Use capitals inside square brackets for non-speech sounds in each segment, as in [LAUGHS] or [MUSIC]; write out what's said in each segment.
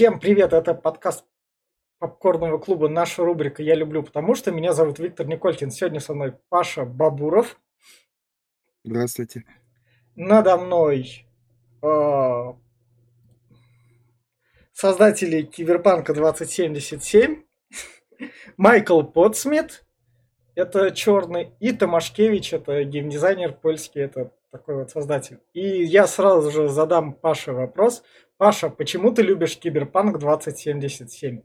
Всем привет, это подкаст попкорного клуба «Наша рубрика «Я люблю, потому что». Меня зовут Виктор Николькин. Сегодня со мной Паша Бабуров. Здравствуйте. Надо мной э, создатели Киберпанка 2077, [LAUGHS] Майкл Потсмит, это черный, и Томашкевич, это геймдизайнер польский, это такой вот создатель. И я сразу же задам Паше вопрос. Паша, почему ты любишь Киберпанк 2077?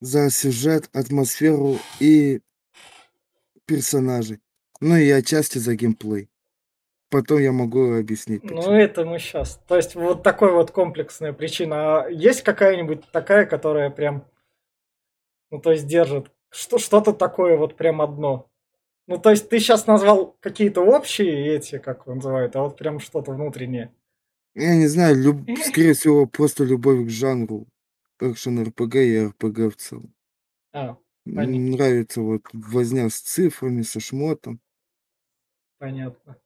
За сюжет, атмосферу и персонажей. Ну и отчасти за геймплей. Потом я могу объяснить. Почему. Ну, это мы сейчас. То есть, вот такой вот комплексная причина. А есть какая-нибудь такая, которая прям, ну, то есть, держит что, что-то такое вот прям одно? Ну, то есть, ты сейчас назвал какие-то общие эти, как называют, а вот прям что-то внутреннее. Я не знаю, люб... скорее всего, просто любовь к жанру экшен РПГ и РПГ в целом. А, понятно. Нравится вот возня с цифрами, со шмотом. Понятно.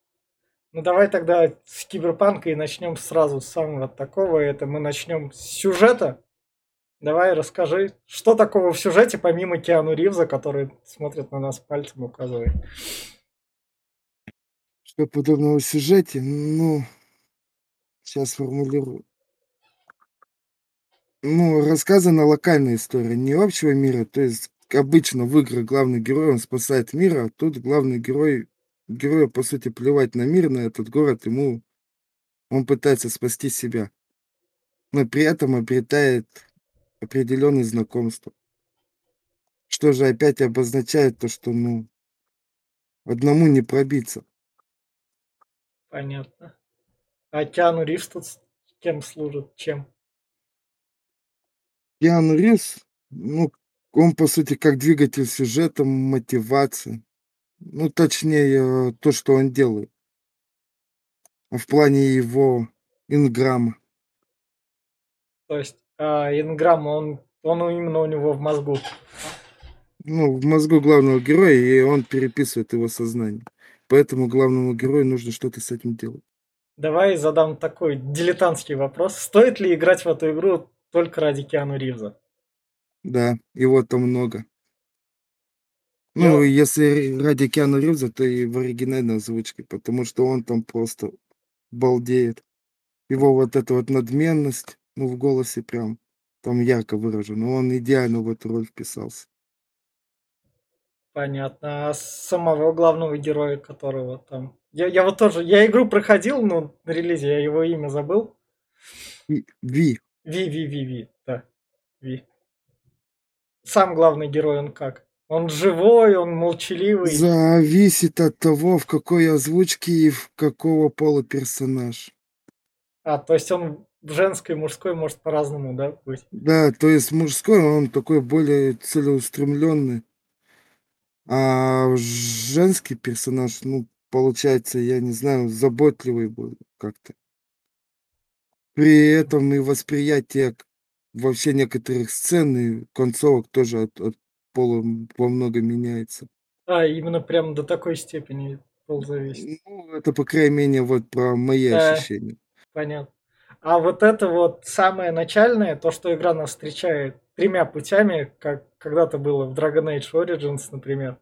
Ну давай тогда с киберпанка и начнем сразу с самого такого. Это мы начнем с сюжета. Давай расскажи, что такого в сюжете, помимо Киану Ривза, который смотрит на нас пальцем указывает. Что подобного в сюжете? Ну, Сейчас сформулирую. Ну, рассказана локальная история, не общего мира. То есть обычно в играх главный герой, он спасает мир, а тут главный герой, герою, по сути, плевать на мир, на этот город, ему он пытается спасти себя. Но при этом обретает определенные знакомства. Что же опять обозначает то, что, ну, одному не пробиться. Понятно. А Киану Ривз тут кем служит? Чем? Киану Ривз, ну, он, по сути, как двигатель сюжета, мотивации. Ну, точнее, то, что он делает. В плане его инграмма. То есть, а, инграмма, он, он именно у него в мозгу. Ну, в мозгу главного героя, и он переписывает его сознание. Поэтому главному герою нужно что-то с этим делать. Давай задам такой дилетантский вопрос. Стоит ли играть в эту игру только ради Киану Ривза? Да, его там много. Ну, Я... если ради Киану Ривза, то и в оригинальной озвучке, потому что он там просто балдеет. Его вот эта вот надменность, ну, в голосе прям там ярко выражена. Он идеально в эту роль вписался. Понятно. А самого главного героя, которого там я, я вот тоже, я игру проходил, но на релизе я его имя забыл. Ви. Ви, Ви, Ви, Ви, да. Ви. Сам главный герой, он как? Он живой, он молчаливый. Зависит от того, в какой озвучке и в какого пола персонаж. А, то есть он в женской и мужской может по-разному, да, быть? Да, то есть мужской он такой более целеустремленный. А женский персонаж, ну, получается, я не знаю, заботливый был как-то. При этом и восприятие вообще некоторых сцен и концовок тоже от, от пола во много меняется. А, именно прям до такой степени пол зависит. Ну, это, по крайней мере, вот про мои да, ощущения. Понятно. А вот это вот самое начальное, то, что игра нас встречает тремя путями, как когда-то было в Dragon Age Origins, например.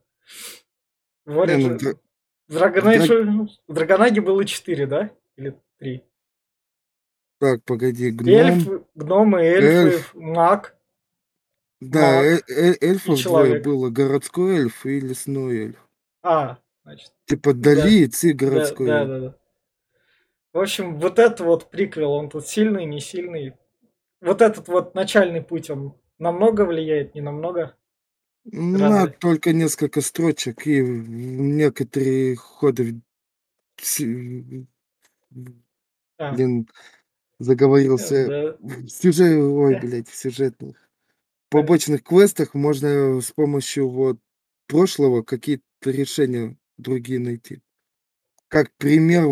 В Origins... Не, ну, в Драгонаге было 4, да? Или 3? Так, погоди, гном... Эльф, гномы, эльфы, эльф. маг. Да, маг э -э эльфов двое было, городской эльф и лесной эльф. А, значит. Типа долиец да. и городской да, эльф. Да, да, да. В общем, вот это вот приквел, он тут сильный, не сильный. Вот этот вот начальный путь, он намного влияет, не намного? На только несколько строчек и некоторые ходы А, Блин, заговорился. да. В сюжет, ой, [LAUGHS] блядь, в сюжетных побочных квестах можно с помощью вот прошлого какие-то решения другие найти. Как пример,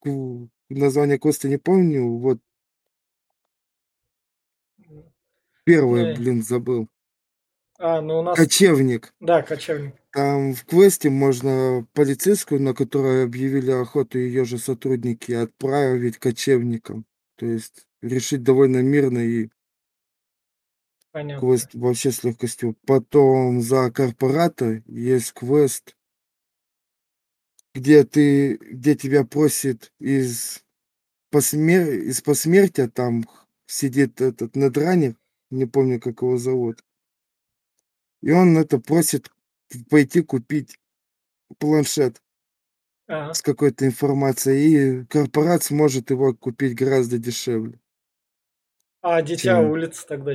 ку- название квеста не помню, вот первое, Ну, блин, забыл. А, ну у нас, Кочевник. да, кочевник. Там в квесте можно полицейскую, на которую объявили охоту ее же сотрудники, отправить кочевникам. То есть решить довольно мирно и Понятно. квест вообще с легкостью. Потом за корпората есть квест, где ты, где тебя просит из посмер... из посмертия там сидит этот недранер, не помню, как его зовут. И он это просит пойти купить планшет Ага. с какой-то информацией, и корпорат сможет его купить гораздо дешевле. А Дитя Чем? улиц тогда?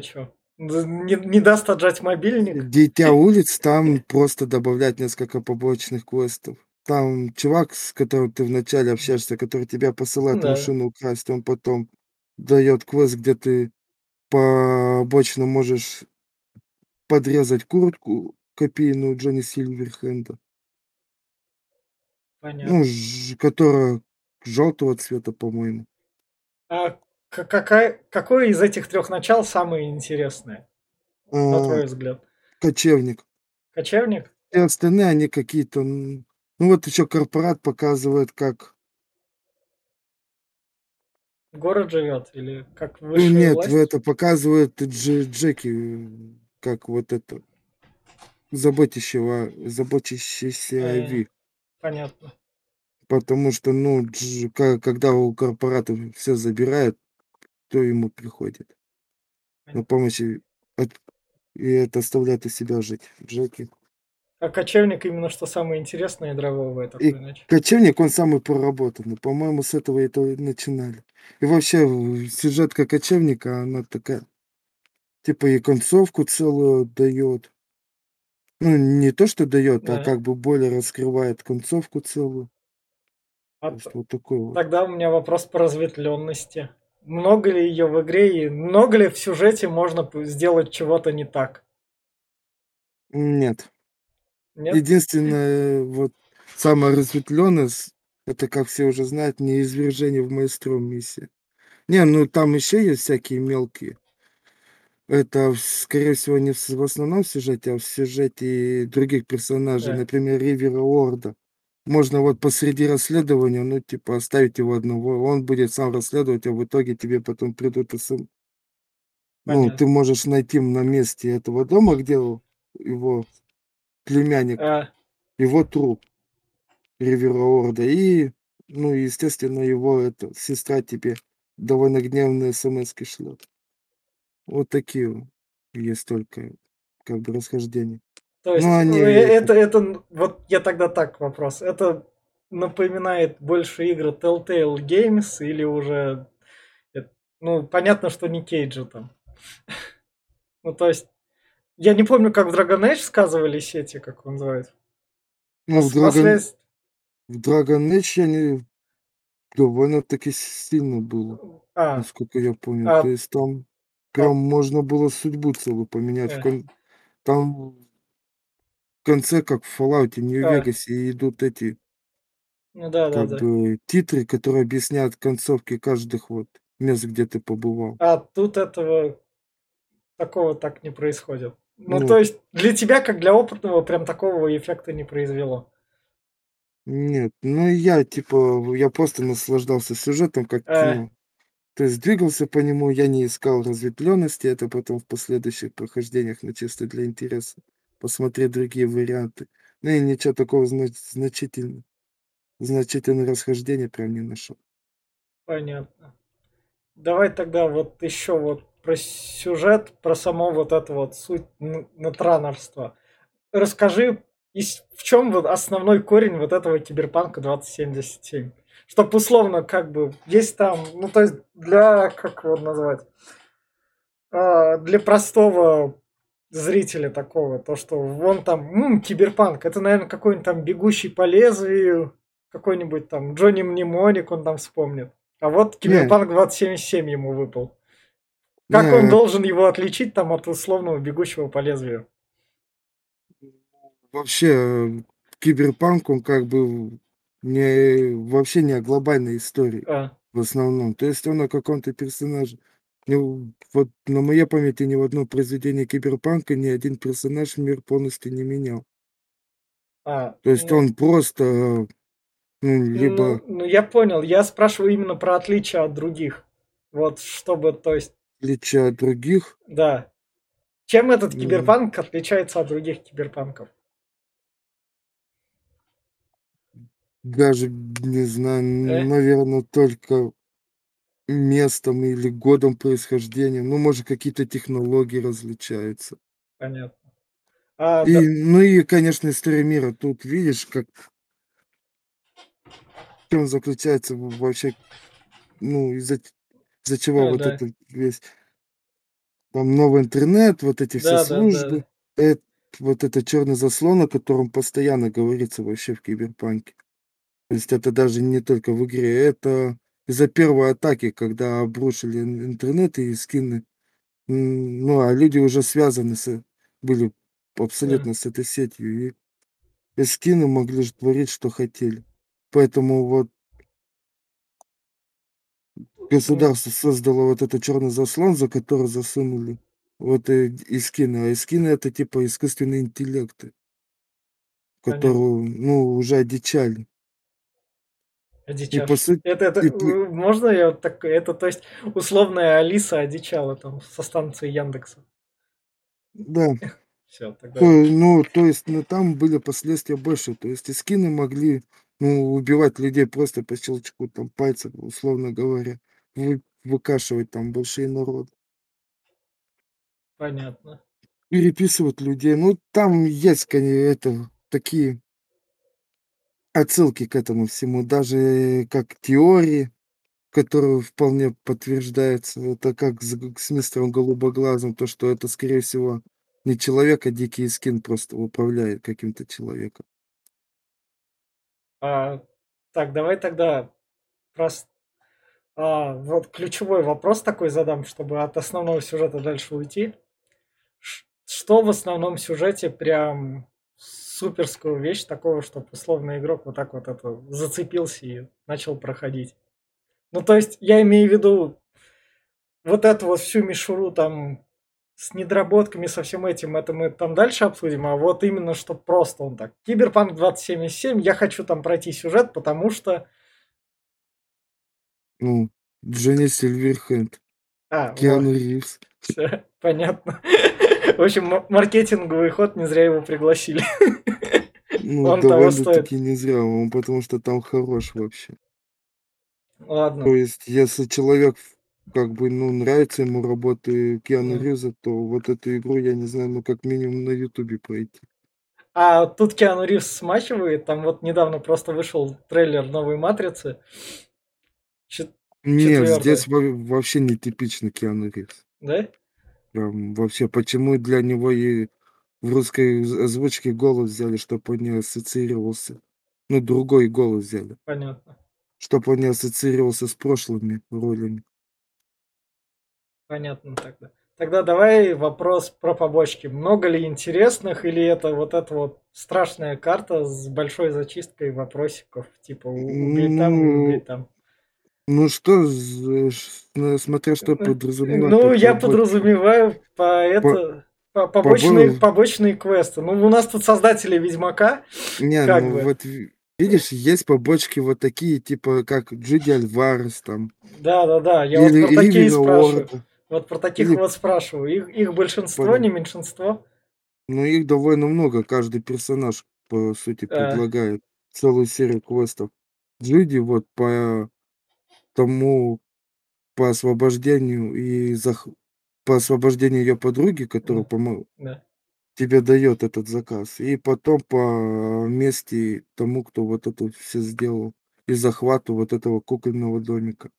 Д- Не, не даст отжать мобильник? Дитя [LAUGHS] улиц, там просто добавлять несколько побочных квестов. Там чувак, с которым ты вначале общаешься, который тебя посылает Да. машину украсть, он потом дает квест, где ты побочно можешь подрезать куртку копийную Джонни Сильверхенда. Понятно. Ну, ж- которая желтого цвета, по-моему. А какая, какое из этих трех начал самое интересное, на А, твой взгляд? кочевник. Кочевник? Все остальные, они какие-то... Ну вот еще корпорат показывает, как... Город живет или как Ну высшая нет, власть? это показывает Дж- Джеки, как вот это... Заботящего, заботящийся о Ви. понятно. Потому что, ну, когда у корпората все забирают, то ему приходит на Понятно. помощь, и, от- и это оставляет из себя жить. Джеки. А кочевник именно что самое интересное и драйвовое такое, И иначе. кочевник, он самый проработанный. По-моему, с этого это и начинали. И вообще, сюжетка кочевника, она такая, типа и концовку целую дает. Ну, не то, что дает, а Да. как бы более раскрывает концовку целую. А То вот такой вот. тогда у меня вопрос по разветвленности. Много ли ее в игре и много ли в сюжете можно сделать чего-то не так? Нет. Нет? Единственное, вот самое разветвленное, это, как все уже знают, неизвержение в Маэстром миссии. Не, ну там еще есть всякие мелкие. Это, скорее всего, не в, основном сюжете, а в сюжете других персонажей, Да. например, Ривера Уорда. Можно вот посреди расследования, ну, типа, оставить его одного, он будет сам расследовать, а в итоге тебе потом придут СМ. Ну, ты Понятно. можешь найти на месте этого дома, где его племянник, А, его труп Ривера Уорда, и, ну, естественно, его это, сестра тебе довольно гневные смс шлет. Вот такие есть только как бы расхождения. то есть Ну, они э, это... это, вот я тогда так вопрос. Это напоминает больше игры Telltale Games или уже, ну, понятно, что не Кейджа там. [LAUGHS] Ну, то есть, я не помню, как в Dragon Age сказывались эти, как он называется. Ну, в Dragon, послед- в Dragon Age не довольно-таки сильно было, А, насколько я. То а, есть там прям можно было судьбу целую поменять. В э, кон... Там в конце, как в Fallout, а, Нью-Вегасе, идут эти ну да, да, как да. бы титры, которые объясняют концовки каждых вот мест, где ты побывал. А тут этого такого так не происходит. Ну, то Ну, есть, для тебя, как для опытного, прям такого эффекта не произвело. нет, ну я типа, я просто наслаждался сюжетом как Э, кино. То есть двигался по нему, я не искал разветвленности, это потом в последующих прохождениях, на чисто для интереса, посмотреть другие варианты. Ну и ничего такого зна- значительного, значительного расхождения прям не нашел. понятно. Давай тогда вот еще вот про сюжет, про само вот это вот суть натранерства. Расскажи, в чем вот основной корень вот этого киберпанка 2077? Чтоб условно как бы есть там, ну то есть для, как его назвать, А, для простого зрителя такого, то что вон там, м, киберпанк, это, наверное, какой-нибудь там бегущий по лезвию, какой-нибудь там Джонни Мнемоник он там вспомнит. А вот Киберпанк 2077 ему выпал. Как он не, должен его отличить там от условного бегущего по лезвию? вообще э, киберпанк, он как бы не, вообще не о глобальной истории А, в основном. То есть он о каком-то персонаже. Ну, вот на моей памяти ни в одном произведении киберпанка ни один персонаж мир полностью не менял. а, То есть ну, он просто, э, ну, либо... ну, ну, я понял. Я спрашиваю именно про отличие от других. Вот чтобы, то есть, Отличие от других, да. Чем этот м, киберпанк отличается от других киберпанков? Даже не знаю, Э? наверное, только местом или годом происхождения. Ну, может, какие-то технологии различаются. Понятно. А, И, да, ну и, конечно, история мира. Тут видишь, как в чем заключается в- вообще, ну, из-за из-за чего э, вот да, это весь там новый интернет, вот эти все да, да, да, службы, вот это черный заслон, о котором постоянно говорится вообще в киберпанке. То есть это даже не только в игре, это из-за первой атаки, когда обрушили ин- интернет и скины. Ну, а люди уже связаны с, были абсолютно с этой сетью. И, и скины могли же творить, что хотели. Поэтому вот государство создало вот этот черный заслон, за который засунули вот и, и скины. А и скины это типа искусственные интеллекты, понятно. которые, ну, уже одичали. И Одичавший. сути, Это, это, и э, можно я вот так, это, то есть, условная Алиса одичала там со станции Яндекса. да, Все, То, тогда, ну, то есть, ну, там были последствия больше. То есть, и скины могли, ну, убивать людей просто по щелчку там пальцев, условно говоря, вы, выкашивать там большие народы, понятно. переписывать людей. Ну, там есть, конечно, это, такие отсылки к этому всему, даже как теории, которые вполне подтверждаются. Это как с, с мистером Голубоглазым, то, что это, скорее всего, не человек, а дикий скин просто управляет каким-то человеком. А, так, давай тогда прос- а, вот ключевой вопрос такой задам, чтобы от основного сюжета дальше уйти. Что в основном сюжете прям суперскую вещь такого, чтобы условный игрок вот так вот это зацепился и начал проходить? Ну, то есть, я имею в виду вот эту вот всю мишуру там с недоработками, со всем этим, это мы там дальше обсудим, а вот именно, что просто он так. Киберпанк 2077, я хочу там пройти сюжет, потому что... Ну, Джонни Сильверхенд, А, Киану Ривз. все, понятно. В общем, маркетинговый ход, не зря его пригласили. Ну, Он того стоит. не зря, он, потому что там хорош вообще. Ладно, То есть, если человек как бы, ну, нравится ему работы Киану. Ривза, то вот эту игру, я не знаю, ну, как минимум на Ютубе пройти. А тут Киану Ривз смахивает, там вот недавно просто вышел трейлер новой Матрицы. Чет- Нет, здесь Четвёртая. во- вообще не типично Киану Ривз. Да? Прям вообще, почему для него и в русской оз- озвучке голос взяли, чтобы он не ассоциировался. Ну, другой голос взяли, Понятно. чтобы он не ассоциировался с прошлыми ролями. Понятно тогда. Тогда давай вопрос про побочки. Много ли интересных или это вот эта вот страшная карта с большой зачисткой вопросиков, типа убей там убей Ну, там. Ну что, з- ш- ну, смотря что подразумевать Ну, под я побочкой. подразумеваю по это по- побочные, побо- побочные квесты. Ну, у нас тут создатели Ведьмака, Не, как ну бы. вот ви- видишь, есть побочки вот такие, типа как Джуди Альварес там, Да-да-да, я вот или про такие Ривера спрашиваю. Уорда. Вот про таких Или, вот спрашиваю. Их, их большинство, не меньшинство? Ну, их довольно много, каждый персонаж, по сути, А, предлагает целую серию квестов. Джуди вот по тому, по освобождению и зах... по освобождению ее подруги, которая м, помо- да. тебе дает этот заказ, и потом по мести тому, кто вот это все сделал, и захвату вот этого кукольного домика.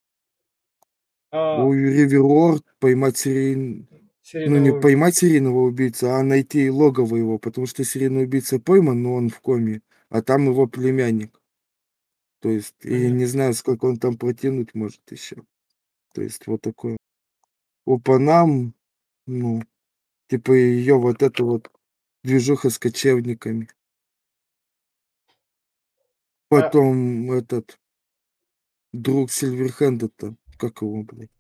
А, У Риверорд поймать серийн... Ну, серийного не поймать серийного убийцу, а найти логово его, потому что серийный убийца пойман, но он в коме, а там его племянник. То есть, и Понятно. не знаю, сколько он там протянуть может еще. То есть, вот такое. У Панам, ну, типа ее вот это вот движуха с кочевниками. А, Потом этот друг Сильверхенда-то, как его, блядь?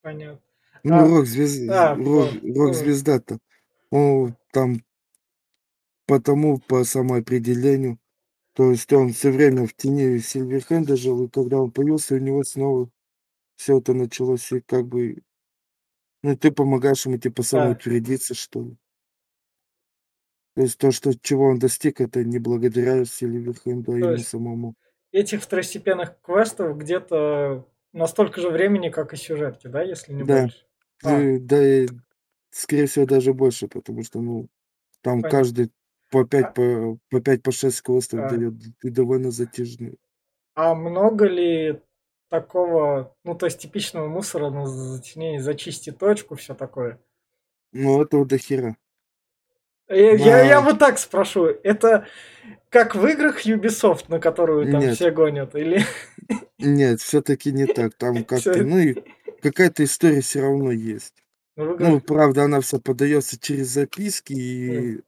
понятно. Ну, А, рок-звезда, а, рок, по- э, рок-звезда-то. Он там потому по самоопределению То есть он все время в тени Сильверхенда жил, и когда он появился, у него снова все это началось, и как бы, ну, ты помогаешь ему, типа, самоутвердиться, что ли. То есть то, что чего он достиг, это не благодаря Сильверхенду, а то ему есть самому. этих второстепенных квестов где-то настолько же времени, как и сюжетки, да, если не Да, больше? А, ты да и, скорее всего, даже больше, потому что, ну, там понятно. каждый по 5 А, по по 5, по 6 квестов а, даёт, и довольно затяжные. а много ли такого, ну, то есть типичного мусора на затенение, зачисти точку, все такое? Ну, этого до хера. Я, я, я На вот так спрошу, это как в играх Ubisoft, на которую там нет, все гонят, или [LAUGHS] нет, всё-таки не так. Там [LAUGHS] как-то, все ну, и какая-то история всё равно есть. играх? Ну, правда, она вся подаётся через записки и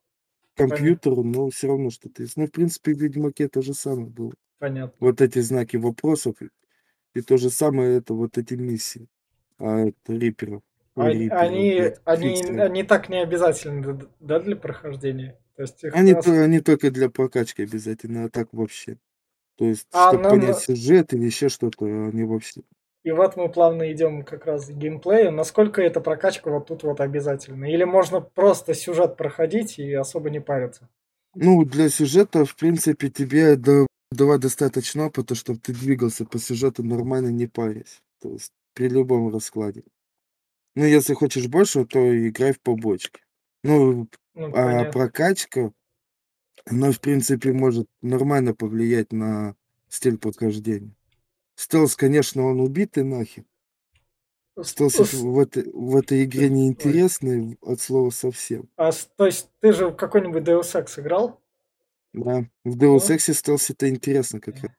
компьютеру, но всё равно что-то есть. Ну, в принципе, в "Ведьмаке" то же самое было. понятно. Вот эти знаки вопросов и и то же самое это вот эти миссии, а, это риперов. Ой, Они, риперов, они, блядь, они, они так не обязательны, да, для прохождения? То есть их Они то ос- они только для прокачки обязательно, а так вообще. То есть, А, чтобы на, понять на- сюжет или еще что-то, они вообще и вот мы плавно идем как раз к геймплею. Насколько эта прокачка вот тут вот обязательна? Или можно просто сюжет проходить и особо не париться? Ну, для сюжета, в принципе, тебе да давать достаточно опыта, чтобы ты двигался по сюжету нормально, не парясь. То есть при любом раскладе. Ну, если хочешь больше, то играй в побочки. Ну, Ну, а понятно. прокачка, она, в принципе, может нормально повлиять на стиль прохождения. Стелс, конечно, он убитый нахер. Стелс в этой в этой игре неинтересный от слова совсем. А, то есть ты же в какой-нибудь Deus Ex играл? Да, в Deus Ну, Ex стелс это интересно как раз.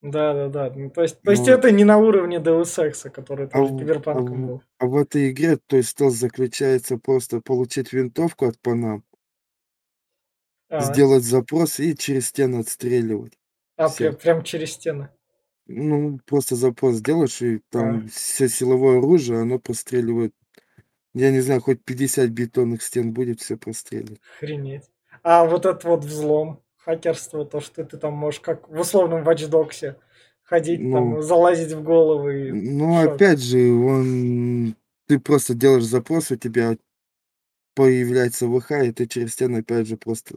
да, да, да. Ну, то есть, то есть Но это не на уровне Deus Ex, который А в а киберпанком в был. а в этой игре, то есть стелс заключается просто получить винтовку от панам, А, сделать запрос и через стену отстреливать а прям, прям через стены. Ну, просто запрос делаешь, и там всё силовое оружие, оно простреливает, я не знаю, хоть 50 бетонных стен будет, всё простреливает. охренеть. А вот этот вот взлом, хакерство, то, что ты там можешь как в условном Watch Dogs'е ходить, Ну там, залазить в головы и ну, шо? опять же, он ты просто делаешь запрос, у тебя появляется ВХ, и ты через стену опять же просто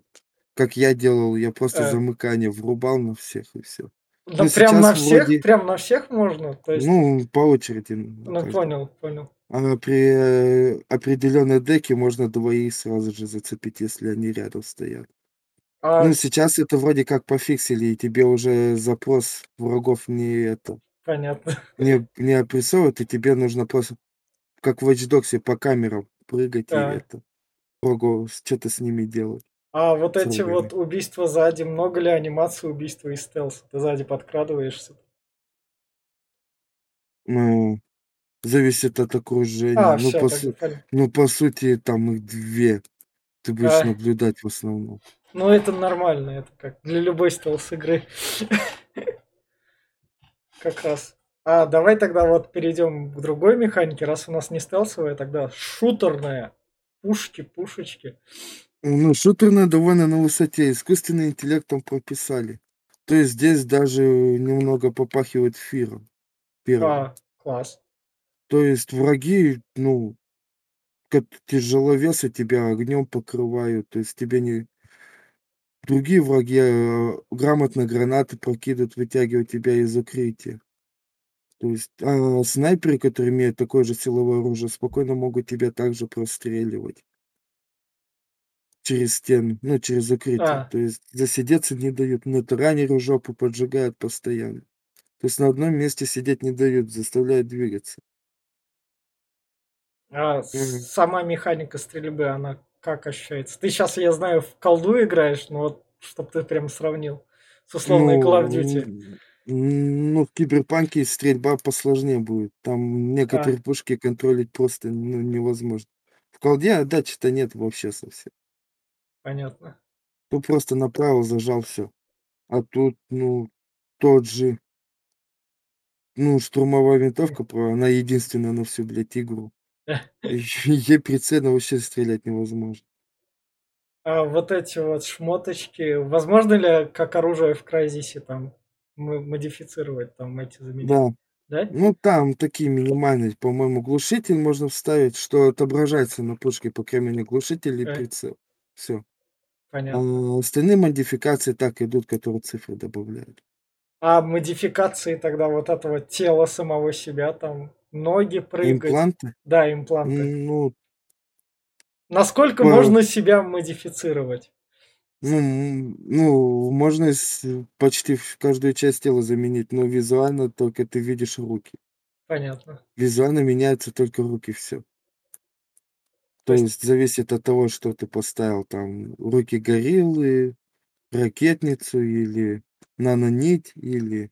как я делал, я просто Э, замыкание врубал на всех и всё. Да Ну, прям на всех, вроде, прям на всех можно? То есть, ну, по очереди ну понял, понял. А при определенной деке можно двоих сразу же зацепить, если они рядом стоят. А, Ну, сейчас это вроде как пофиксили, и тебе уже запрос врагов не это, понятно. не не опрессовывает, и тебе нужно просто, как в Watch Dogs'е, по камерам прыгать и А, это, врагов что-то с ними делать, а вот с эти вот убийства сзади, много ли анимации убийства из стелса? Ты сзади подкрадываешься. Ну, зависит от окружения. А, Ну, все, по су ну, по сути, там их 2. Ты будешь А, наблюдать в основном. ну это нормально, это как для любой стелс игры. [LAUGHS] Как раз. А давай тогда вот перейдем к другой механике, раз у нас не стелсовая, тогда шутерная. Пушки, пушечки. Ну, шутерная довольно на высоте. Искусственный интеллект там прописали. То есть здесь даже немного попахивает фиром первым. А, класс. То есть враги, ну, как тяжеловесы тебя огнем покрывают. То есть тебе не другие враги э, грамотно гранаты прокидывают, вытягивают тебя из укрытия. То есть, а снайперы, которые имеют такое же силовое оружие, спокойно могут тебя также простреливать через стену, ну, через укрытие. А, То есть засидеться не дают, на таранеру жопу поджигают постоянно. То есть на одном месте сидеть не дают, заставляют двигаться. а Мгм. сама механика стрельбы, она как ощущается? Ты сейчас, я знаю, в колду играешь, но вот чтоб ты прям сравнил с условной Call of Ну, Duty. ну, в Киберпанке стрельба посложнее будет. Там А, некоторые пушки контролить просто, ну, невозможно. В колде отдачи-то нет вообще совсем. Понятно. Тут просто направо зажал, всё. А тут, ну, тот же, ну, штурмовая винтовка, про она единственная на всю, блядь, игру. [LAUGHS] Ей прицельно вообще стрелять невозможно. А вот эти вот шмоточки, возможно ли как оружие в Крайзисе там модифицировать, там эти заменить? Да. Да? Ну, там такие минимальные, по-моему, глушитель можно вставить, что отображается на пушке, по крайней мере, глушитель и Э. прицел. Все. Понятно. А остальные модификации так идут, которые цифры добавляют. А модификации тогда вот этого тела самого себя, там ноги прыгать. Импланты? Да, импланты. Ну, Насколько По- можно себя модифицировать? ну, ну, можно почти в каждую часть тела заменить, но визуально только ты видишь руки. Понятно. Визуально меняются только руки, все. То есть- зависит от того, что ты поставил там руки гориллы, ракетницу или нанонить, или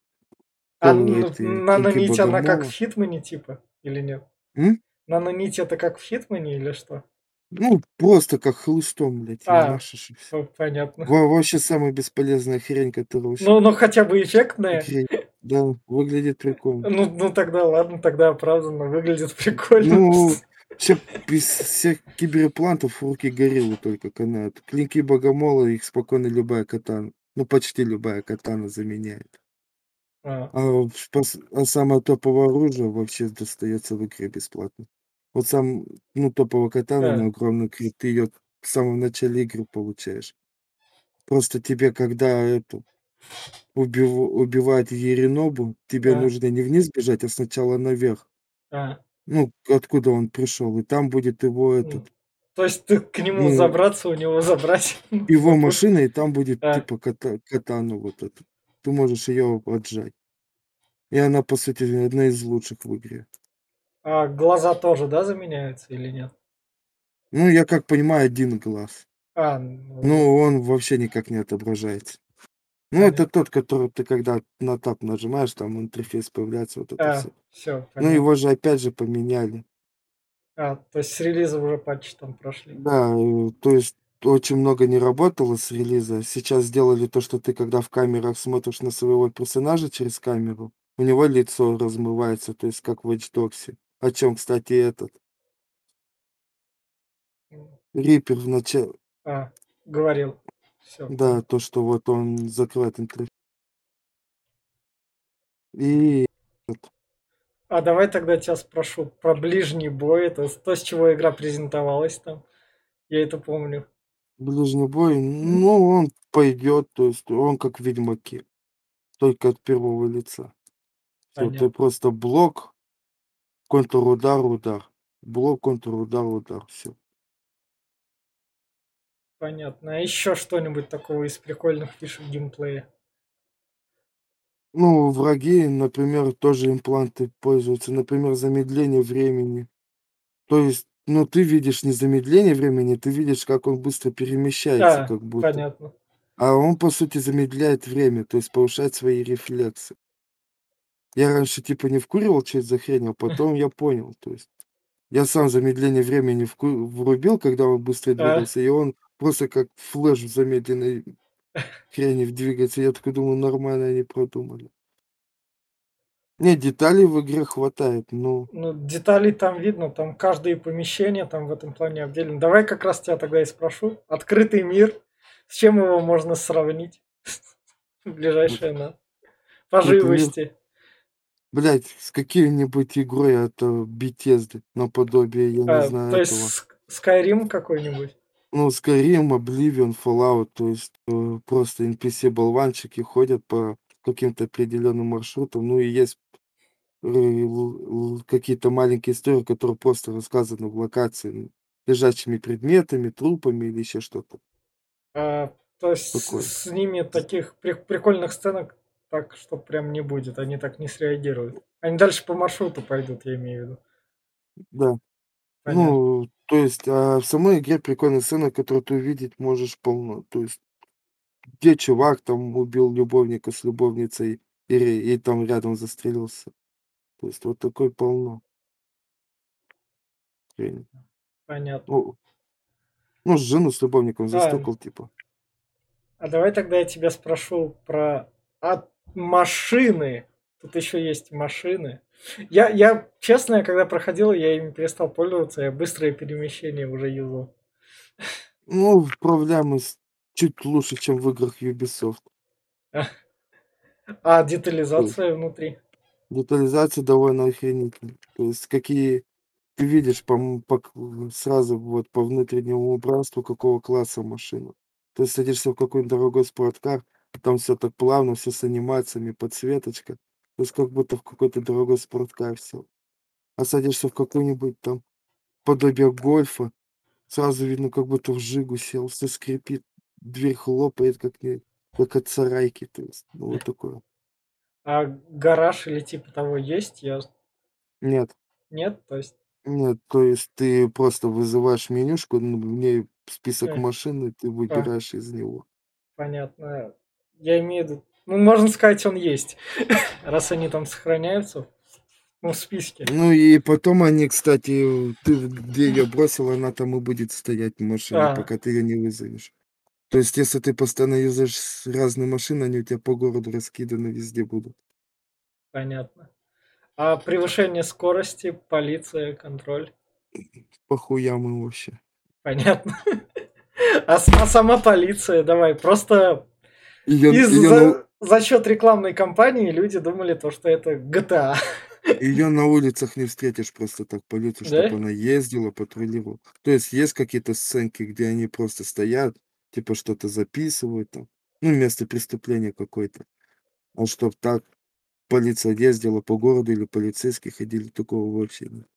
А Кол- н- эти нанонить она как богомола. в Хитмане типа или нет? М? Нанонить это как в Хитмане или что? Ну, просто как хлыстом, блядь, А. ебашишь и всё. О, Понятно. Во- Вообще самая бесполезная хрень, которая вообще Ну, ну хотя бы эффектная. хрень. Да, выглядит прикольно. Ну, ну тогда ладно, тогда оправданно, выглядит прикольно. Ну, все, из всех киберплантов руки гориллы только канают. Клинки богомола их спокойно любая катана, ну почти любая катана заменяет. А, А, в а самое топовое оружие вообще достается в игре бесплатно. Вот сам, ну, топовая катана Да. на огромный крит, ты ее в самом начале игры получаешь. Просто тебе, когда эту убив- убивает Еринобу, тебе Да. нужно не вниз бежать, а сначала наверх. а. Ну, откуда он пришел, и там будет его этот, То есть ты к нему Ну, забраться, у него забрать. [LAUGHS] его машина, и там будет Да. типа ката- катана вот эта. Ты можешь ее отжать. И она, по сути, одна из лучших в игре. А глаза тоже, да, заменяются или нет? Ну, я как понимаю, один глаз. А, ну, Ну, он вообще никак не отображается. Ну, Понятно. это тот, который ты когда на тап нажимаешь, там интерфейс появляется, вот это а, все. все, Ну, его же опять же поменяли. А, то есть с релиза уже патчи там прошли. Да, э, то есть очень много не работало с релиза. Сейчас сделали то, что ты когда в камерах смотришь на своего персонажа через камеру, у него лицо размывается, то есть как в Watch Dogs. О чем, кстати, этот Риппер в начале, А, говорил. Все. да, то, что вот он закрывает интерфейс. И А давай тогда тебя спрошу про ближний бой. Это то, с чего игра презентовалась там. Я это помню. ближний бой, ну, он пойдет, то есть он как в Ведьмаке, только от первого лица. Всё, ты Понятно. просто блок, контрудар, удар. Блок, контрудар, удар. Все. Понятно. А еще что-нибудь такого из прикольных фишек геймплея? Ну, враги, например, тоже импланты пользуются. Например, замедление времени. То есть, ну, ты видишь не замедление времени, ты видишь, как он быстро перемещается, А, как будто. понятно. А он, по сути, замедляет время, то есть повышает свои рефлексы. Я раньше, типа, не вкуривал, что это за хрень, а потом я понял, то есть. Я сам замедление времени вку- врубил, когда он быстро А. двигался, и он просто как флеш в замедленной хрени двигается. Я такой думаю, нормально они продумали. Не, деталей в игре хватает, ну, Ну, деталей там видно, там каждое помещение там в этом плане отдельно. Давай как раз тебя тогда и спрошу. Открытый мир, с чем его можно сравнить? [LAUGHS] Ближайшее на по живости. блядь, с какой-нибудь игрой это Bethesda, наподобие, я не А, знаю, то есть этого. Ск- Skyrim какой-нибудь? Ну, Skyrim, Oblivion, Fallout, то есть э, просто NPC-болванчики ходят по каким-то определенным маршрутам, ну и есть э, какие-то маленькие истории, которые просто рассказаны в локации ну, лежачими предметами, трупами или еще что-то. А, то есть с- Такое. с ними таких при- прикольных сценок так, что прям не будет. Они так не среагируют. Они дальше по маршруту пойдут, я имею в виду. Да. Понятно. Ну, то есть а в самой игре прикольная сцена, которую ты увидеть можешь полно. То есть, где чувак там убил любовника с любовницей и, ре- и там рядом застрелился. То есть вот такой полно. хрени. Понятно. Ну, ну, жену с любовником А. застукал, типа. А давай тогда я тебя спрошу про от машины. Тут еще есть машины. Я, я, честно, когда проходил, я ими перестал пользоваться, я быстрое перемещение уже юзал. Ну, с чуть лучше, чем в играх Ubisoft. А есть детализация внутри? детализация довольно охренительная. То есть какие ты видишь по, по сразу вот по внутреннему убранству, какого класса машина. Ты садишься в какой-нибудь дорогой спорткар, там все так плавно, все с анимациями, подсветочка. То есть как будто в какой-то дорогой спорткар все. А садишься в какой-нибудь там подобие гольфа, сразу видно, как будто в жигу сел, все скрипит, дверь хлопает, как, не, как от сарайки. То есть, ну вот такое. А гараж или типа того есть? Я... Нет, Нет? То есть... нет, то есть ты просто вызываешь менюшку, ну, в ней список э, машин, и ты а, выбираешь из него. понятно. Я имею в виду... Ну, можно сказать, он есть. [LAUGHS] Раз они там сохраняются. Ну, в списке. Ну и потом они, кстати, ты где ее бросил, она там и будет стоять машина, А, пока ты ее не вызовешь. То есть, если ты постоянно юзаешь разные машины, они у тебя по городу раскиданы везде будут. понятно. А превышение скорости, полиция, контроль. По хуям им вообще. Понятно. [LAUGHS] А, а сама полиция, давай, просто Ее, из ее, за, счет рекламной кампании люди думали то, что это GTA. ее на улицах не встретишь просто так полицию, чтобы Да? она ездила, патрулировала. То есть, есть какие-то сценки, где они просто стоят, типа что-то записывают там, ну, место преступления какое-то. А чтоб так полиция ездила по городу или полицейские ходили, такого вообще нет.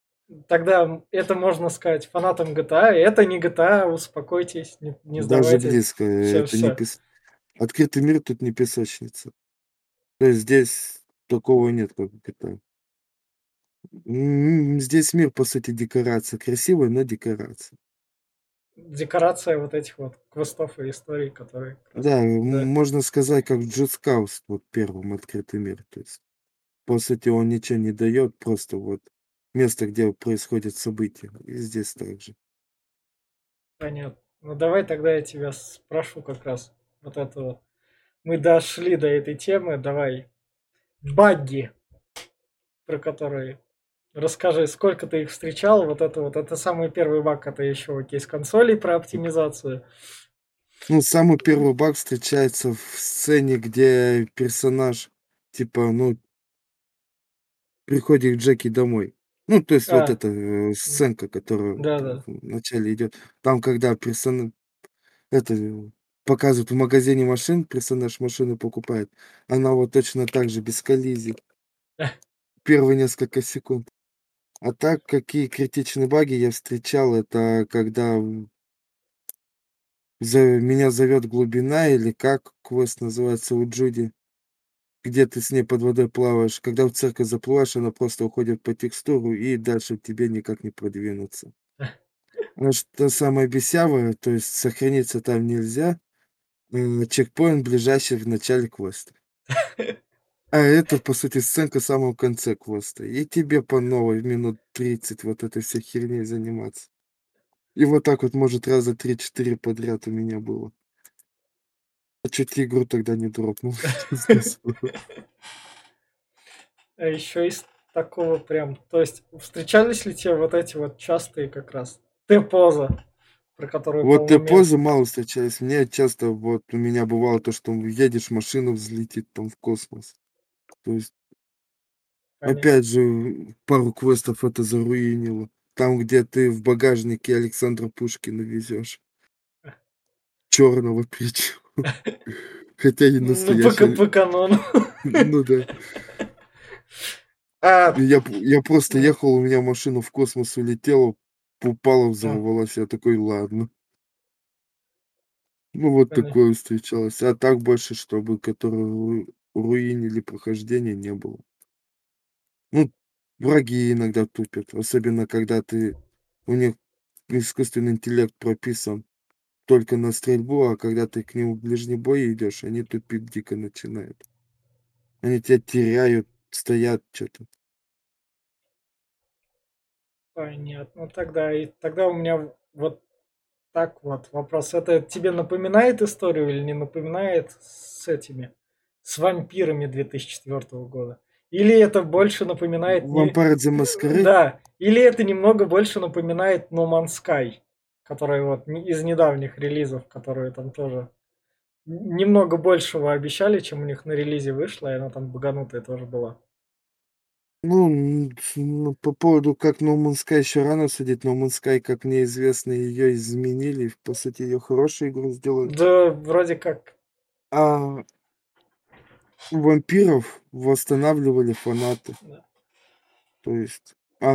Тогда это можно сказать фанатам GTA. Это не GTA, успокойтесь, не, не Даже сдавайтесь. близко. Все, Это не все. Открытый мир тут не песочница. То есть здесь такого нет, как в GTA. М, Здесь мир, по сути, декорация. Красивая, но декорация. Декорация вот этих вот квестов и историй, которые... как раз- Да, м, Да. можно сказать, как Cause, вот первым открытый мир. То есть, по сути, он ничего не дает, просто вот место, где происходят события. И здесь также. Понятно. Ну давай тогда я тебя спрошу как раз вот это вот. Мы дошли до этой темы, давай. Багги, про которые расскажи, сколько ты их встречал, вот это вот, это самый первый баг, это еще вот есть консолей про оптимизацию. Ну, самый первый баг встречается в сцене, где персонаж, типа, ну, приходит к Джеки домой. Ну, то есть вот А, эта э, сценка, которая да, да. в начале идет. Там, когда персонаж, это, показывают в магазине машин, персонаж машину покупает, она вот точно так же, без коллизий, [LAUGHS] первые несколько секунд. А так, какие критичные баги я встречал, это когда за, меня зовет глубина, или как квест называется у Джуди, где ты с ней под водой плаваешь. Когда в церковь заплываешь, она просто уходит по текстуру, и дальше тебе никак не продвинуться. [LAUGHS] А что самое бесявое, то есть сохраниться там нельзя, чекпоинт ближайший в начале квеста. А это, по сути, сценка в самом конце квеста. И тебе по новой минут 30 вот этой всей херней заниматься. И вот так вот, может, раза 3-4 подряд у меня было. А чуть игру тогда не дропнул. [LAUGHS] А еще из такого прям, то есть встречались ли тебе вот эти вот частые как раз Т-поза, про которую, Вот ты позы мало встречались. Мне часто вот у меня бывало то, что едешь, машина взлетит там в космос. То есть, Понятно. опять же, пару квестов это заруинило. Там, где ты в багажнике Александра Пушкина везешь. Черного причем. [LAUGHS] Хотя и Ну, по, настоящий. по канону. Ну да. [LAUGHS] А, Я, я просто ехал, у меня машина в космос улетела, упала, взорвалась. Я такой, ладно. Ну, вот Понятно. такое встречалось. А так больше, чтобы которые ру- руинили прохождение, не было. Ну, враги иногда тупят. Особенно, когда ты... У них искусственный интеллект прописан только на стрельбу, а когда ты к нему в ближний бой идешь, они тупить дико начинают. Они тебя теряют, стоят что-то. Понятно. Ну, Тогда, и, тогда у меня вот так вот вопрос. Это тебе напоминает историю или не напоминает с этими, с вампирами 2004 года? Или это больше напоминает... Vampire the Masquerade? Да, или это немного больше напоминает No Man's Sky, которая вот из недавних релизов, которые там тоже немного большего обещали, чем у них на релизе вышло, и она там баганутая тоже была. Ну, ну, по поводу, как No Man's Sky еще рано судить. No Man's Sky, как мне известно, ее изменили. По сути, ее хорошую игру сделали. Да, вроде как. А вампиров восстанавливали фанаты. Да. То есть, а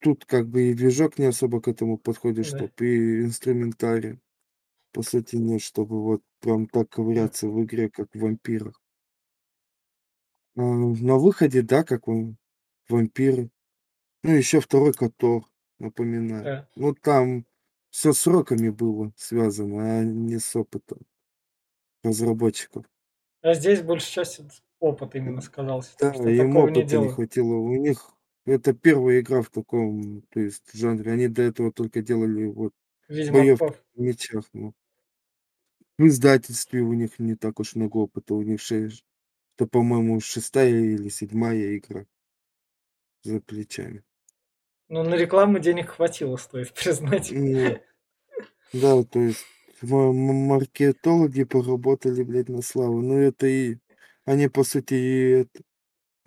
тут как бы и движок не особо к этому подходит, Да. чтоб и инструментарий. По сути, нет, чтобы вот прям так ковыряться в игре, как в вампирах. А, на выходе, да, как он, вампиры. Ну, еще второй Котор, напоминаю. Да. Ну, там все с сроками было связано, а не с опытом разработчиков. А здесь большей части опыт именно сказался. Да, что им не опыта не делают. хватило. У них это первая игра в таком, то есть, жанре. Они до этого только делали вот Ведьмаков. в мечах. Ну. В издательстве у них не так уж много опыта. У них шесть, это, по-моему, шестая или седьмая игра за плечами. Ну, на рекламу денег хватило, стоит [LAUGHS] признать. Ну, да, то есть маркетологи поработали, блядь, на славу. Ну, это и... Они, по сути, и это...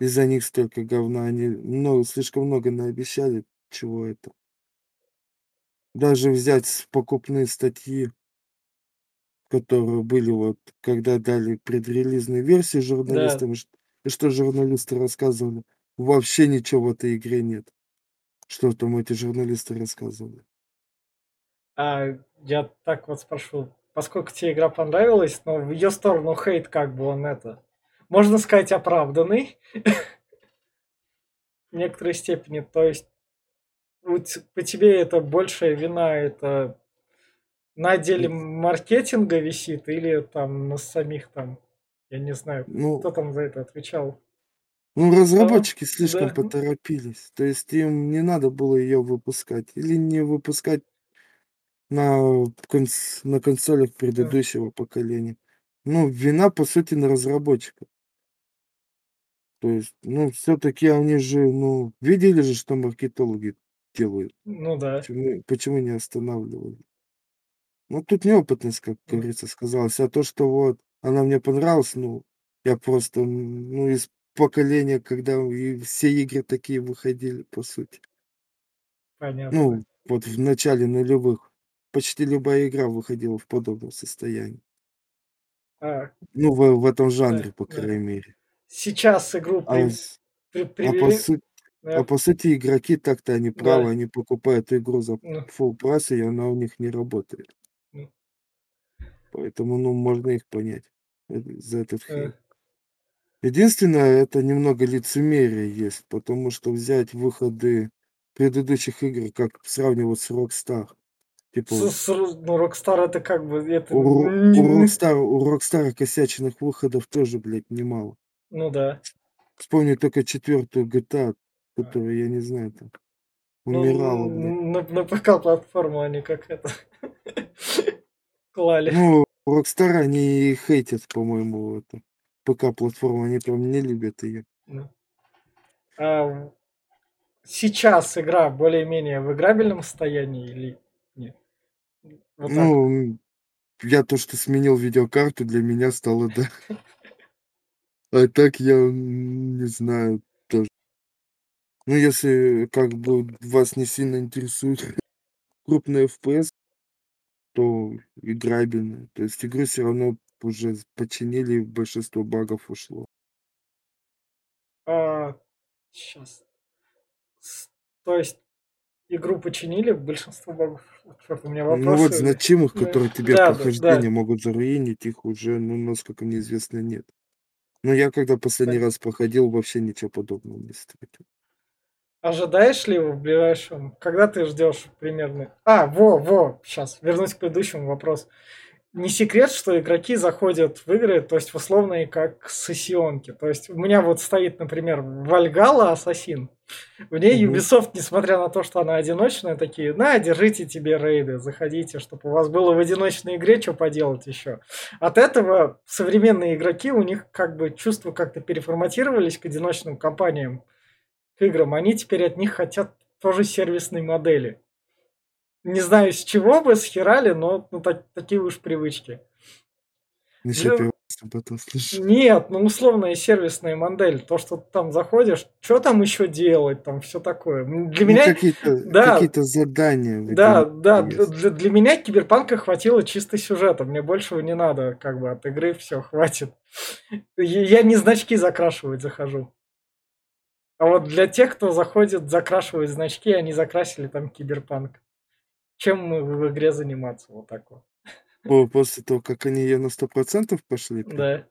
Из-за них столько говна. Они много, слишком много наобещали. Чего это? Даже взять покупные статьи, которые были вот, когда дали предрелизные версии журналистам, ш- и что журналисты рассказывали. Вообще ничего в этой игре нет. Что там эти журналисты рассказывали. А я так вот спрошу, поскольку тебе игра понравилась, но в ее сторону хейт как бы он это, можно сказать, оправданный [LAUGHS] в некоторой степени. То есть у по тебе это большая вина, это на отделе маркетинга висит или там на самих там, я не знаю, Ну, кто там за это отвечал. Ну, разработчики слишком да. поторопились. То есть им не надо было ее выпускать. Или не выпускать на, конс- на консолях предыдущего поколения. Ну, вина, по сути, на разработчиках. То есть, ну, все-таки они же, ну, видели же, что маркетологи делают. Ну да. Почему, почему не останавливали? Ну, тут неопытность, как говорится, сказалась. А то, что вот она мне понравилась, ну, я просто, ну, из поколения, когда и все игры такие выходили, по сути. Понятно. Ну, вот в начале нулевых почти любая игра выходила в подобном состоянии. А, Ну, в, в этом жанре, по да. крайней мере. сейчас игру А, при- с- при- а по, привели... су- да, а по сути, игроки так-то они правы, Да. они покупают игру за ну, full прайс, и она у них не работает. Поэтому, ну, можно их понять э, за этот э, хейт. Единственное, это немного лицемерия есть, потому что взять выходы предыдущих игр, как сравнивать с Rockstar. Типа, с- с Ру- ну, Rockstar это как бы... Это у, Ро- не- у не- Rockstar, у Rockstar косячных выходов тоже, блядь, немало. Ну да. Вспомни только четвертую GTA, которую, я не знаю, там, Ну, умирала, блядь. на, на ПК-платформу они как это... [LAUGHS] Клали. Ну, Rockstar, они хейтят, по-моему, это. ПК-платформу, они прям не любят ее. А сейчас игра более-менее в играбельном состоянии или нет? Вот. Ну, я то, что сменил видеокарту, для меня стало, да. А так я не знаю тоже. Ну, если как бы вас не сильно интересует [LAUGHS] крупный FPS, то играбельно. То есть игру все равно уже починили, большинство багов ушло. А, сейчас. С- То есть игру починили, большинство багов. Чёрт, у меня Ну вот вопросы. значимых, Да, которые тебе да, да, прохождение да. могут заруинить, их уже, ну, насколько мне известно, нет. Но я когда последний Пон- раз проходил, вообще ничего подобного не встретил. Ожидаешь ли его в ближайшем? Когда ты ждешь примерно? А, во, во, сейчас вернусь к предыдущему вопросу. Не секрет, что игроки заходят в игры, то есть в условные как сессионки. То есть у меня вот стоит, например, Вальгала Ассасин. В ней Мгм. Ubisoft, несмотря на то, что она одиночная, такие, на, держите тебе рейды, заходите, чтобы у вас было в одиночной игре что поделать еще. От этого современные игроки, у них как бы чувства как-то переформатировались к одиночным компаниям, к играм. Они теперь от них хотят тоже сервисной модели. Не знаю, с чего бы схерали, но ну, так, такие уж привычки. Еще Для- первый раз об этом слышу. Нет, ну условная сервисная модель. То, что ты там заходишь, что там еще делать, там все такое. Для Ну, меня, какие-то да. какие-то задания да, да, для, есть. для- для меня киберпанка хватило чисто сюжета. Мне большего не надо, как бы от игры все, [LAUGHS] хватит. Я я не значки закрашивать захожу. А вот для тех, кто заходит закрашивать значки, они закрасили там киберпанк. Чем мы в игре заниматься? Вот так вот. По- После того, как они ее на сто процентов пошли, прям, Да.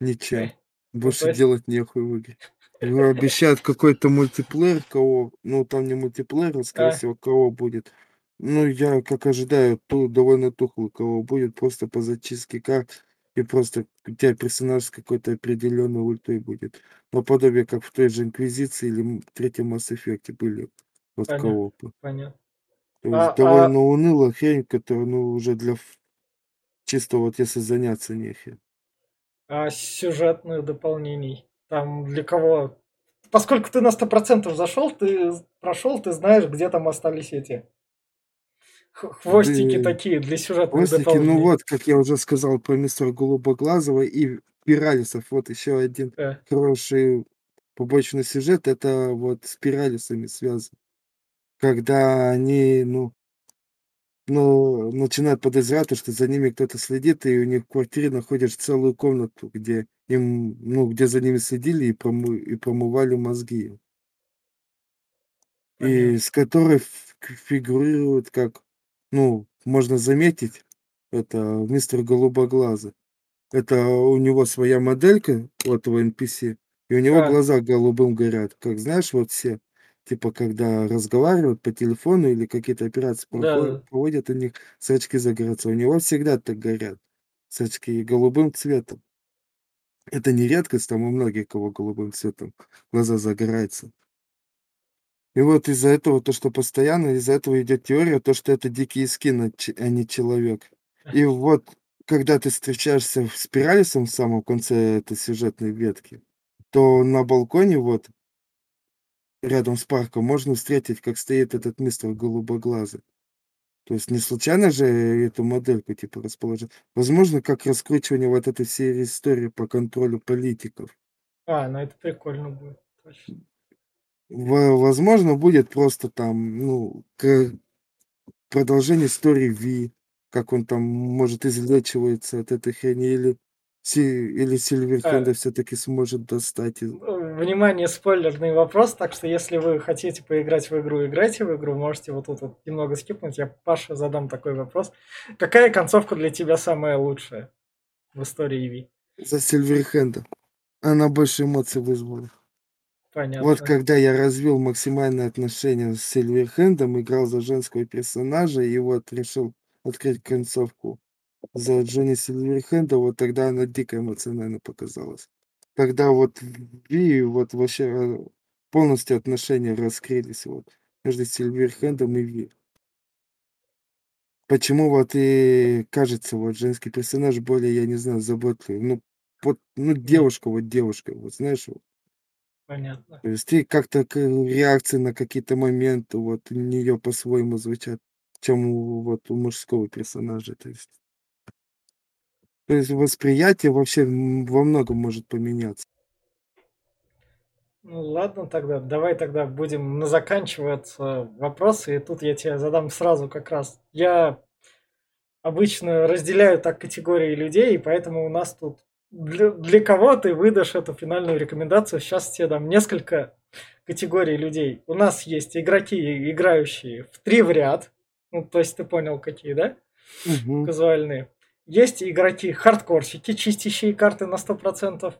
ничем. [LAUGHS] Ну, Больше есть, делать нехуй в игре. Ну, обещают какой-то мультиплеер, кого, ну там не мультиплеер, а скорее а, всего, кого будет. Ну, я как ожидаю, то довольно тухлый, кого будет просто по зачистке карт, и просто у тебя персонаж с какой-то определенной ультой будет. Наподобие, как в той же Инквизиции или м- третьем Mass Effect были вот понятно, коопы. понятно. То есть А, довольно а, унылая хрень, которая, ну, уже для чисто вот если заняться нехер. а сюжетных дополнений? Там для кого? Поскольку ты на 100% зашел, ты прошел, ты знаешь, где там остались эти хвостики Да, такие для сюжетных Хвостики, ну вот, как я уже сказал про мистера Голубоглазого и Пиралисов, вот еще один Э, хороший побочный сюжет, это вот с Пиралисами связан. Когда они, ну, ну, начинают подозревать, то, что за ними кто-то следит, и у них в квартире находишь целую комнату, где им, ну, где за ними следили и, промы- и промывали мозги. И с которой ф- фигурирует как, ну, можно заметить, это мистер Голубоглазый. Это у него своя моделька, у этого NPC, и у него А, глаза голубым горят. Как знаешь, вот все, типа, когда разговаривают по телефону или какие-то операции да, проходят, да, проводят, у них зрачки загорятся. У него всегда так горят. Зрачки голубым цветом. Это не редкость, там у многих кого голубым цветом глаза загораются. И вот из-за этого, то, что постоянно, из-за этого идет теория, то, что это дикий скин, а ч- а не человек. И вот, когда ты встречаешься с Пиралисом в самом конце этой сюжетной ветки, то на балконе вот рядом с парком можно встретить, как стоит этот мистер голубоглазый. То есть не случайно же эту модельку типа расположил. Возможно, как раскручивание вот этой всей истории по контролю политиков. А, ну это прикольно будет. Точно. Во- Возможно, будет просто там, ну, к- продолжение истории Ви, как он там, может, излечивается от этой хрени, или, или А, Сильверхенда все-таки сможет достать. из- Внимание, спойлерный вопрос, так что если вы хотите поиграть в игру, играйте в игру, можете вот тут вот немного скипнуть. Я Паше задам такой вопрос. Какая концовка для тебя самая лучшая в истории Ви? За Сильверхенда. Она больше эмоций вызвала. Вот Понятно. когда я развил максимальное отношение с Сильверхендом, играл за женского персонажа, и вот решил открыть концовку за Джонни Сильверхенда, вот тогда она дико эмоционально показалась. Когда вот Ви вот вообще э, полностью отношения раскрылись вот между Сильверхендом и Ви. Почему вот и кажется вот женский персонаж более, я не знаю, заботливый. Ну, вот, ну девушка, вот девушка, вот знаешь, вот. Понятно. То есть и как-то к реакции на какие-то моменты вот у нее по-своему звучат, чем у вот у мужского персонажа. То есть, то есть восприятие вообще м, во многом может поменяться. Ну ладно тогда, давай тогда будем на заканчиваться вопросы, и тут я тебе задам сразу как раз. Я обычно разделяю так категории людей, и поэтому у нас тут для, для кого ты выдашь эту финальную рекомендацию. Сейчас тебе дам несколько категорий людей. У нас есть игроки, играющие в три в ряд. Ну, то есть ты понял, какие, да? Мгм. Казуальные. Есть игроки хардкорщики, чистящие карты на 100%.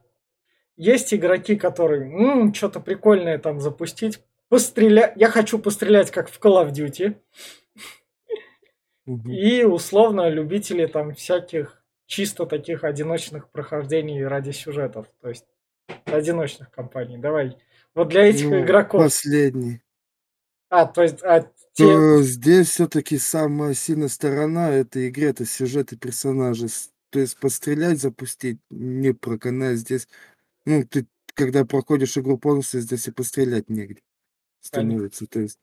Есть игроки, которые что-то прикольное там запустить. Пострелять. Я хочу пострелять, как в Call of Duty. Мгм. И условно любители там всяких чисто таких одиночных прохождений ради сюжетов. То есть одиночных компаний. Давай. Вот для этих Ну, игроков. последний. А, то есть, а те... Здесь все-таки самая сильная сторона этой игры это сюжет и персонажи. То есть пострелять, запустить не проканает здесь. Ну, ты когда проходишь игру полностью, здесь и пострелять негде Понятно. становится. То есть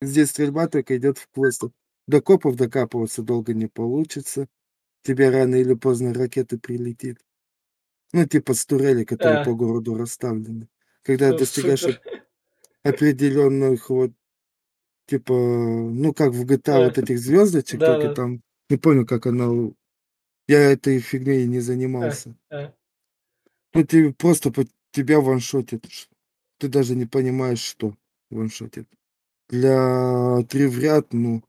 Здесь стрельба только идет в квестах. До копов докапываться долго не получится. Тебе рано или поздно ракеты прилетит. Ну, типа с турели, которые А. по городу расставлены. Когда Ну, достигаешь супер. определенных вот, типа, ну, как в GTA А. вот этих звездочек, только Да-да. там, не помню, как она... Я этой фигней не занимался. А. Ну, ты просто по тебя ваншотит. Ты даже не понимаешь, что ваншотит. Для три в ряд, ну,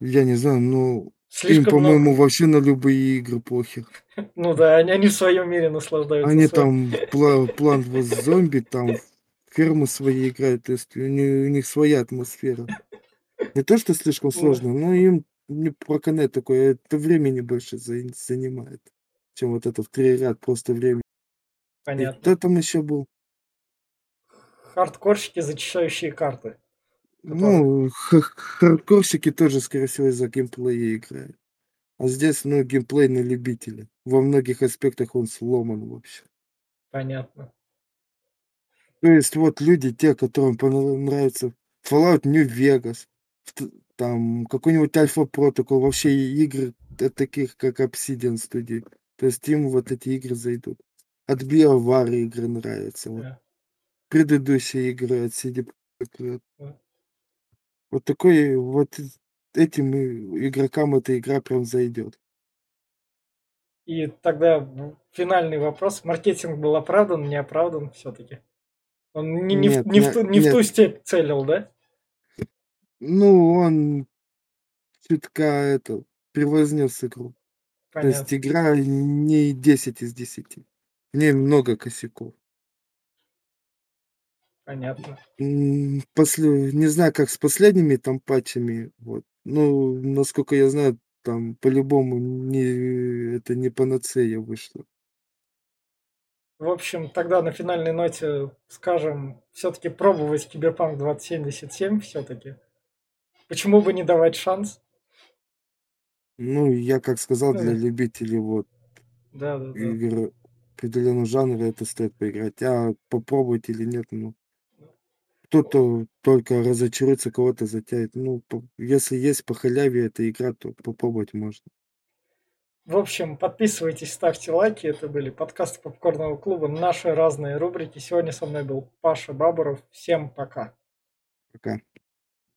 я не знаю, ну, им, Слишком по-моему, много. вообще на любые игры похер. [LAUGHS] Ну да, они, они в своем мире наслаждаются. Они своим. там пла- план вот зомби, там фермы свои играют, то есть у них, у них своя атмосфера. Не то, что слишком сложно, но им не проканает такое, это времени больше за- занимает, чем вот этот три ряд, просто время. И Понятно. кто там еще был? Хардкорщики, зачищающие карты. Ну, хардкорщики тоже, скорее всего, из-за геймплея играют. А здесь, ну, геймплей на любителя. Во многих аспектах он сломан вообще. Понятно. То есть вот люди, те, которым понравится Fallout New Vegas, там какой-нибудь Alpha Protocol, вообще игры от таких, как Obsidian Studio. То есть им вот эти игры зайдут. От BioWare игры нравятся. Вот. Предыдущие игры от CD Projekt. Да. Вот такой, вот этим и- игрокам эта игра прям зайдет. И тогда в- финальный вопрос. Маркетинг был оправдан, не оправдан все-таки? Он не, не, в, Нет, не, в не- ту, не в ту нет. степь целил, да? Ну, он чутка это превознес игру. То есть Понятно. игра не 10 из 10. В ней много косяков. Понятно. После, не знаю, как с последними там патчами, вот. Ну, насколько я знаю, там по-любому не, это не панацея вышло. В общем, тогда на финальной ноте скажем, все-таки пробовать Киберпанк 2077 все-таки. Почему бы не давать шанс? Ну, я как сказал, для Э. любителей вот Да, да, да. игр определенного жанра это стоит поиграть. А попробовать или нет, ну, кто-то только разочаруется, кого-то затянет. Ну, по- если есть по халяве эта игра, то попробовать можно. В общем, подписывайтесь, ставьте лайки. Это были подкасты Попкорного клуба. Наши разные рубрики. Сегодня со мной был Паша Бабуров. Всем пока. Пока.